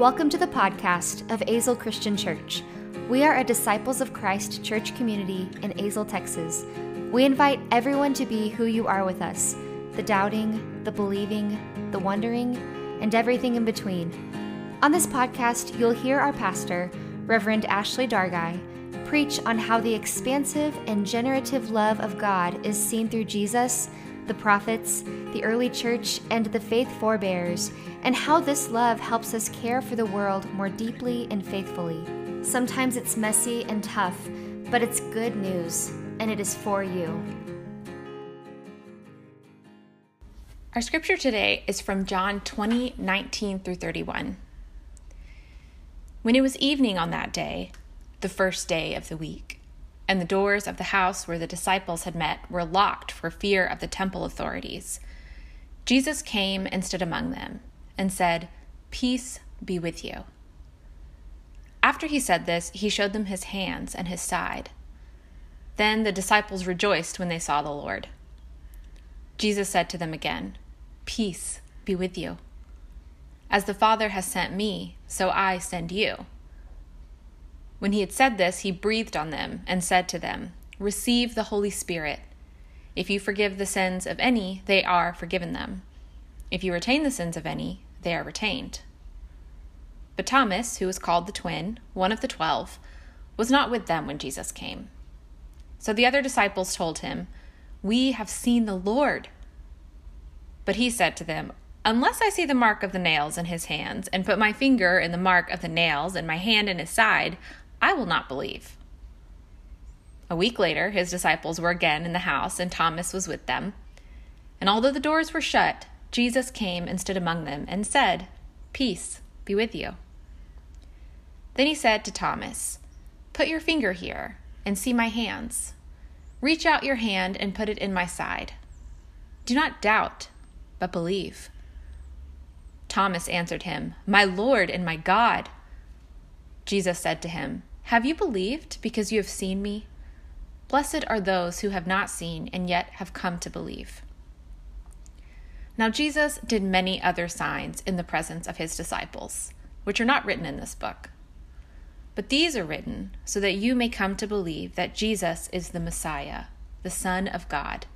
Welcome to the podcast of Azle Christian Church. We are a Disciples of Christ church community in Azle, Texas. We invite everyone to be who you are with us the doubting, the believing, the wondering, and everything in between. On this podcast, you'll hear our pastor, Reverend Ashley Dargai, preach on how the expansive and generative love of God is seen through Jesus the prophets, the early church, and the faith forebears, and how this love helps us care for the world more deeply and faithfully. Sometimes it's messy and tough, but it's good news, and it is for you. Our scripture today is from John 20, 19 through 31. When it was evening on that day, the first day of the week, and the doors of the house where the disciples had met were locked for fear of the temple authorities. Jesus came and stood among them and said, Peace be with you. After he said this, he showed them his hands and his side. Then the disciples rejoiced when they saw the Lord. Jesus said to them again, Peace be with you. As the Father has sent me, so I send you. When he had said this, he breathed on them and said to them, Receive the Holy Spirit. If you forgive the sins of any, they are forgiven them. If you retain the sins of any, they are retained. But Thomas, who was called the twin, one of the twelve, was not with them when Jesus came. So the other disciples told him, We have seen the Lord. But he said to them, Unless I see the mark of the nails in his hands, and put my finger in the mark of the nails, and my hand in his side, I will not believe. A week later, his disciples were again in the house, and Thomas was with them. And although the doors were shut, Jesus came and stood among them and said, Peace be with you. Then he said to Thomas, Put your finger here and see my hands. Reach out your hand and put it in my side. Do not doubt, but believe. Thomas answered him, My Lord and my God. Jesus said to him, have you believed because you have seen me? Blessed are those who have not seen and yet have come to believe. Now, Jesus did many other signs in the presence of his disciples, which are not written in this book. But these are written so that you may come to believe that Jesus is the Messiah, the Son of God,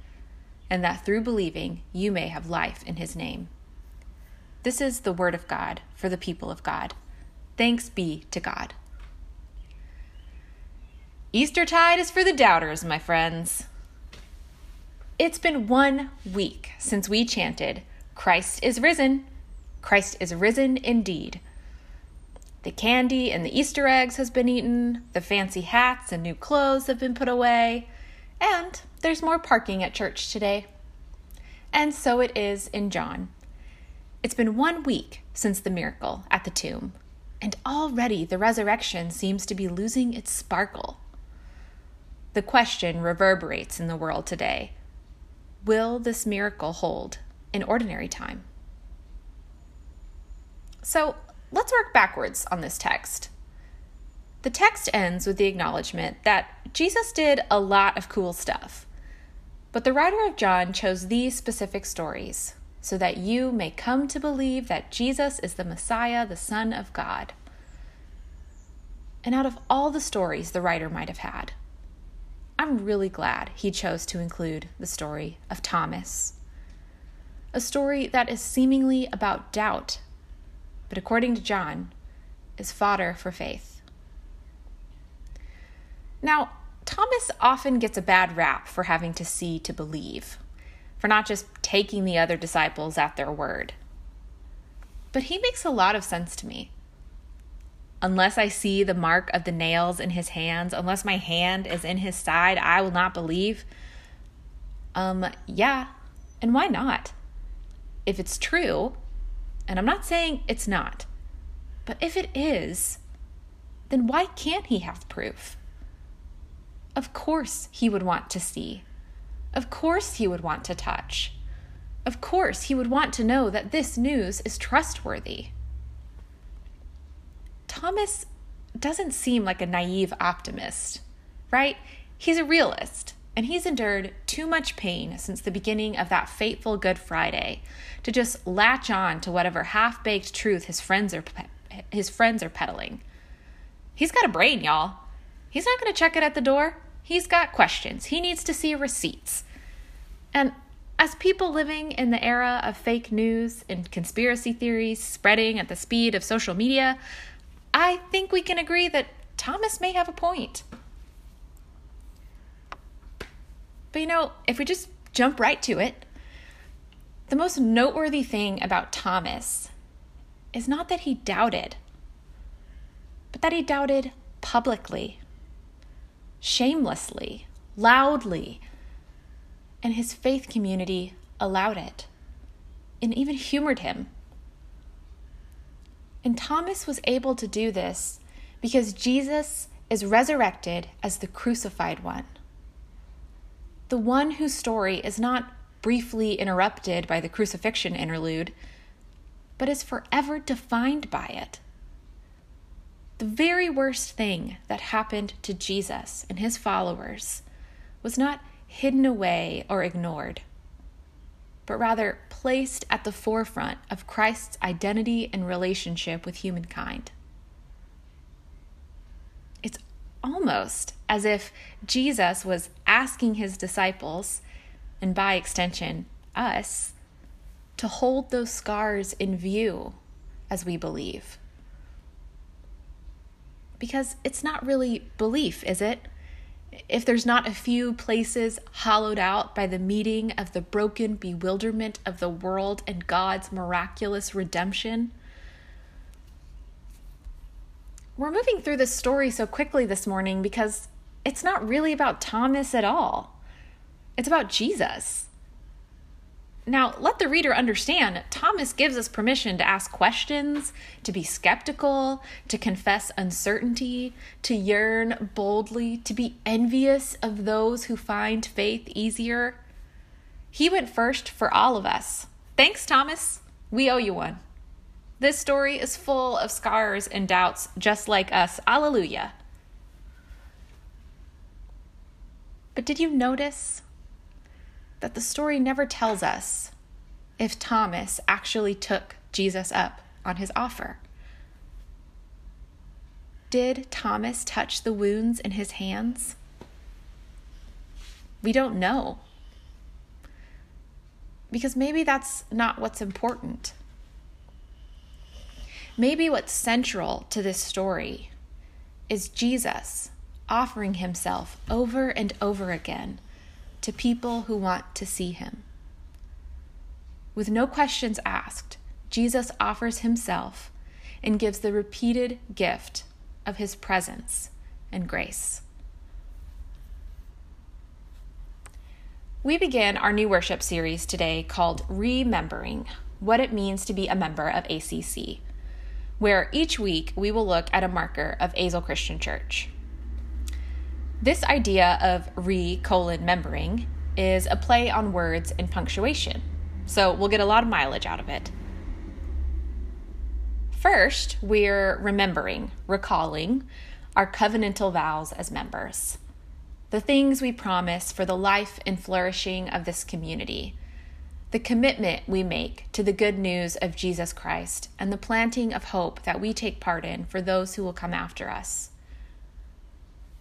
and that through believing you may have life in his name. This is the word of God for the people of God. Thanks be to God. Eastertide is for the doubters, my friends. It's been one week since we chanted, Christ is risen. Christ is risen indeed. The candy and the Easter eggs has been eaten, the fancy hats and new clothes have been put away, and there's more parking at church today. And so it is in John. It's been one week since the miracle at the tomb, and already the resurrection seems to be losing its sparkle. The question reverberates in the world today Will this miracle hold in ordinary time? So let's work backwards on this text. The text ends with the acknowledgement that Jesus did a lot of cool stuff. But the writer of John chose these specific stories so that you may come to believe that Jesus is the Messiah, the Son of God. And out of all the stories the writer might have had, I'm really glad he chose to include the story of Thomas. A story that is seemingly about doubt, but according to John, is fodder for faith. Now, Thomas often gets a bad rap for having to see to believe, for not just taking the other disciples at their word. But he makes a lot of sense to me unless I see the mark of the nails in his hands, unless my hand is in his side, I will not believe. Um, yeah, and why not? If it's true, and I'm not saying it's not, but if it is, then why can't he have proof? Of course he would want to see. Of course he would want to touch. Of course he would want to know that this news is trustworthy. Thomas doesn't seem like a naive optimist, right? He's a realist, and he's endured too much pain since the beginning of that fateful Good Friday to just latch on to whatever half baked truth his friends are his friends are peddling. He's got a brain, y'all. He's not going to check it at the door. He's got questions. He needs to see receipts. And as people living in the era of fake news and conspiracy theories spreading at the speed of social media, I think we can agree that Thomas may have a point. But you know, if we just jump right to it, the most noteworthy thing about Thomas is not that he doubted, but that he doubted publicly, shamelessly, loudly, and his faith community allowed it and even humored him. And Thomas was able to do this because Jesus is resurrected as the crucified one. The one whose story is not briefly interrupted by the crucifixion interlude, but is forever defined by it. The very worst thing that happened to Jesus and his followers was not hidden away or ignored, but rather placed at the forefront of Christ's identity and relationship with humankind. It's almost as if Jesus was asking his disciples and by extension, us, to hold those scars in view as we believe. Because it's not really belief, is it? If there's not a few places hollowed out by the meeting of the broken bewilderment of the world and God's miraculous redemption, we're moving through this story so quickly this morning because it's not really about Thomas at all. It's about Jesus. Now, let the reader understand Thomas gives us permission to ask questions, to be skeptical, to confess uncertainty, to yearn boldly, to be envious of those who find faith easier. He went first for all of us. Thanks, Thomas. We owe you one. This story is full of scars and doubts, just like us. Alleluia. But did you notice that the story never tells us if Thomas actually took Jesus up on his offer. Did Thomas touch the wounds in his hands? We don't know. Because maybe that's not what's important. Maybe what's central to this story is Jesus offering himself over and over again to people who want to see him. With no questions asked, Jesus offers himself and gives the repeated gift of his presence and grace. We begin our new worship series today called Remembering What It Means to Be a Member of ACC, where each week we will look at a marker of Azle Christian Church. This idea of re colon membering is a play on words and punctuation, so we'll get a lot of mileage out of it. First, we're remembering, recalling our covenantal vows as members, the things we promise for the life and flourishing of this community, the commitment we make to the good news of Jesus Christ, and the planting of hope that we take part in for those who will come after us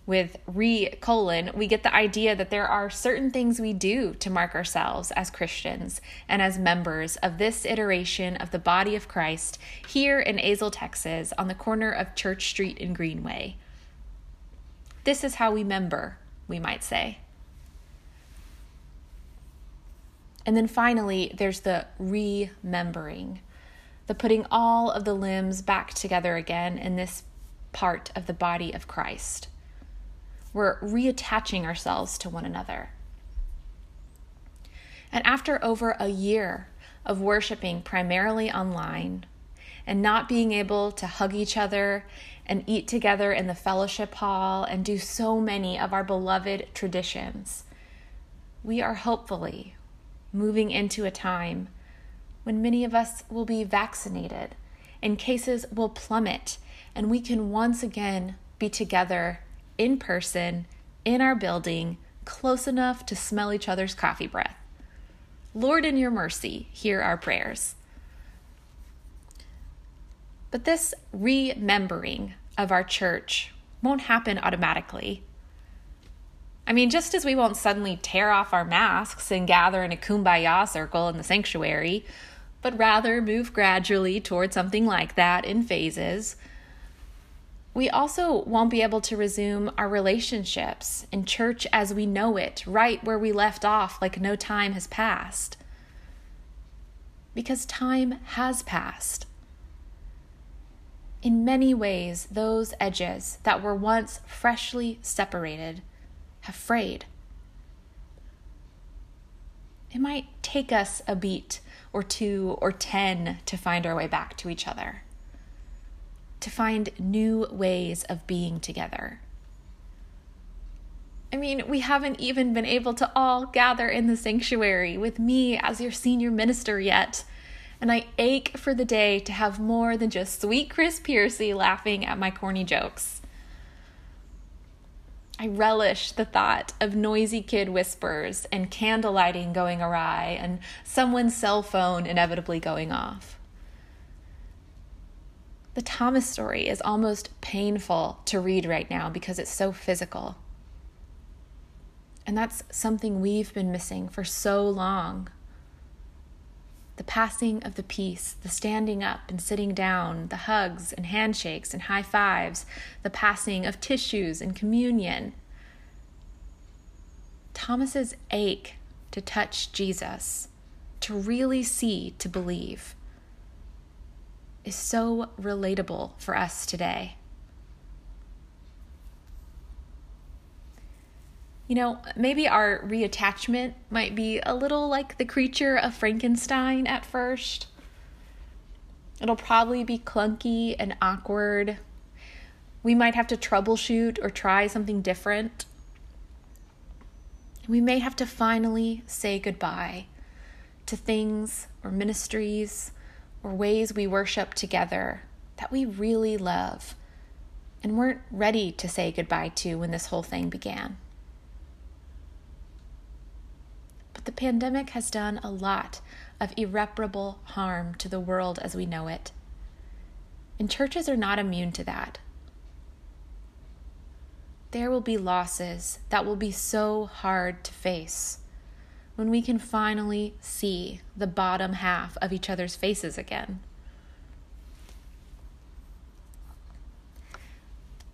with re colon, we get the idea that there are certain things we do to mark ourselves as Christians and as members of this iteration of the body of Christ here in Azle, Texas, on the corner of Church Street and Greenway. This is how we member, we might say. And then finally, there's the remembering, the putting all of the limbs back together again in this part of the body of Christ. We're reattaching ourselves to one another. And after over a year of worshiping primarily online and not being able to hug each other and eat together in the fellowship hall and do so many of our beloved traditions, we are hopefully moving into a time when many of us will be vaccinated and cases will plummet and we can once again be together in person, in our building, close enough to smell each other's coffee breath. Lord, in your mercy, hear our prayers. But this remembering of our church won't happen automatically. I mean, just as we won't suddenly tear off our masks and gather in a kumbaya circle in the sanctuary, but rather move gradually toward something like that in phases, we also won't be able to resume our relationships in church as we know it, right where we left off, like no time has passed. Because time has passed. In many ways, those edges that were once freshly separated have frayed. It might take us a beat or two or ten to find our way back to each other to find new ways of being together. I mean, we haven't even been able to all gather in the sanctuary with me as your senior minister yet. And I ache for the day to have more than just sweet Chris Piercy laughing at my corny jokes. I relish the thought of noisy kid whispers and candlelighting going awry and someone's cell phone inevitably going off. The Thomas story is almost painful to read right now because it's so physical. And that's something we've been missing for so long. The passing of the peace, the standing up and sitting down, the hugs and handshakes and high fives, the passing of tissues and communion. Thomas's ache to touch Jesus, to really see, to believe is so relatable for us today. You know, maybe our reattachment might be a little like the creature of Frankenstein at first. It'll probably be clunky and awkward. We might have to troubleshoot or try something different. We may have to finally say goodbye to things or ministries or ways we worship together that we really love and weren't ready to say goodbye to when this whole thing began. But the pandemic has done a lot of irreparable harm to the world as we know it. And churches are not immune to that. There will be losses that will be so hard to face when we can finally see the bottom half of each other's faces again.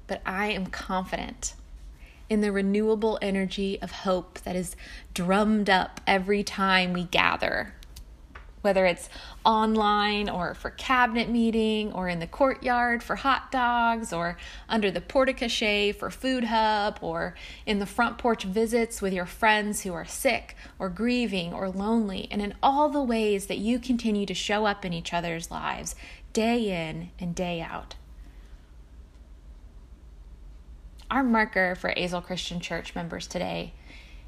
But I am confident in the renewable energy of hope that is drummed up every time we gather whether it's online or for cabinet meeting or in the courtyard for hot dogs or under the porte-cochere for food hub or in the front porch visits with your friends who are sick or grieving or lonely and in all the ways that you continue to show up in each other's lives day in and day out. Our marker for Azle Christian Church members today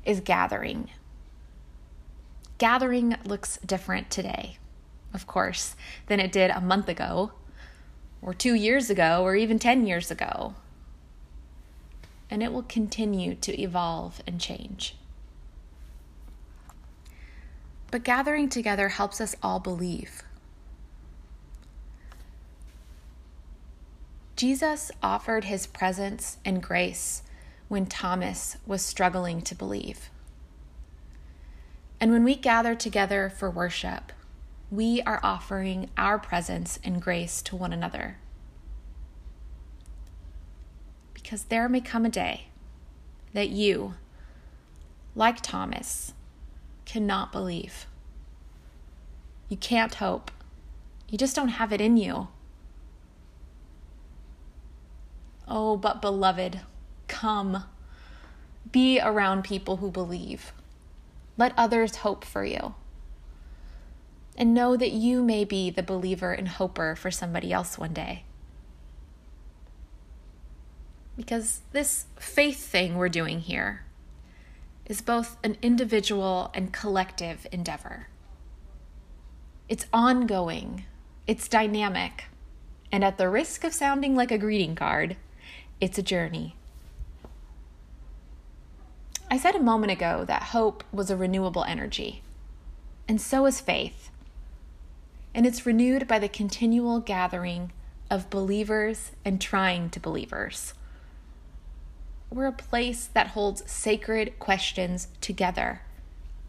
is gathering gathering looks different today, of course, than it did a month ago, or two years ago, or even 10 years ago. And it will continue to evolve and change. But gathering together helps us all believe. Jesus offered his presence and grace when Thomas was struggling to believe. And when we gather together for worship, we are offering our presence and grace to one another. Because there may come a day that you, like Thomas, cannot believe. You can't hope. You just don't have it in you. Oh, but beloved, come. Be around people who believe. Let others hope for you. And know that you may be the believer and hoper for somebody else one day. Because this faith thing we're doing here is both an individual and collective endeavor. It's ongoing, it's dynamic, and at the risk of sounding like a greeting card, it's a journey. I said a moment ago that hope was a renewable energy, and so is faith. And it's renewed by the continual gathering of believers and trying to believers. We're a place that holds sacred questions together,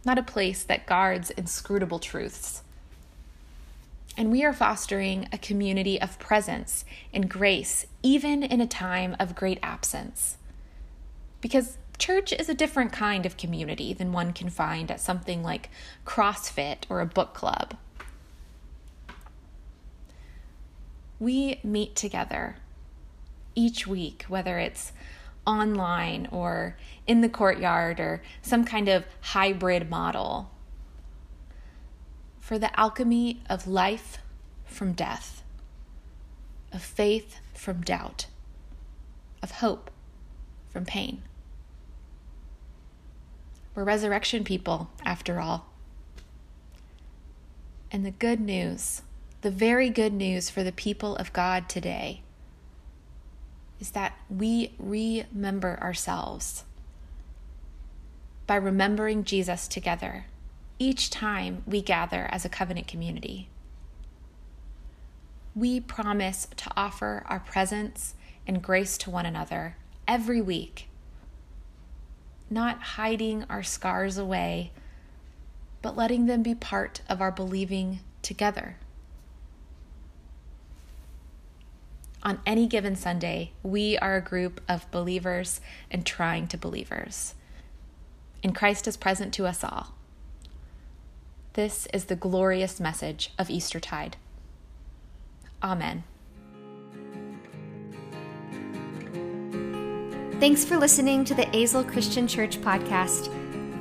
not a place that guards inscrutable truths. And we are fostering a community of presence and grace, even in a time of great absence. Because church is a different kind of community than one can find at something like CrossFit or a book club. We meet together each week, whether it's online or in the courtyard or some kind of hybrid model for the alchemy of life from death, of faith from doubt, of hope from pain. We're resurrection people, after all. And the good news, the very good news for the people of God today, is that we remember ourselves by remembering Jesus together each time we gather as a covenant community. We promise to offer our presence and grace to one another every week, not hiding our scars away, but letting them be part of our believing together. On any given Sunday, we are a group of believers and trying to believers. And Christ is present to us all. This is the glorious message of Eastertide. Amen. Thanks for listening to the Azle Christian Church podcast.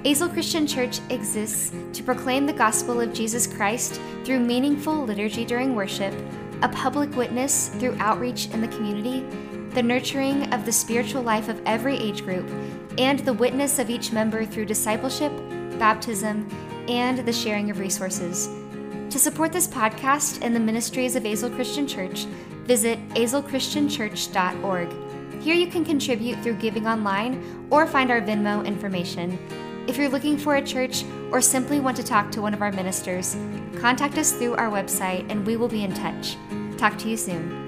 Azle Christian Church exists to proclaim the gospel of Jesus Christ through meaningful liturgy during worship, a public witness through outreach in the community, the nurturing of the spiritual life of every age group, and the witness of each member through discipleship, baptism, and the sharing of resources. To support this podcast and the ministries of Azle Christian Church, visit azlechristianchurch.org. Here you can contribute through giving online or find our Venmo information. If you're looking for a church or simply want to talk to one of our ministers, contact us through our website and we will be in touch. Talk to you soon.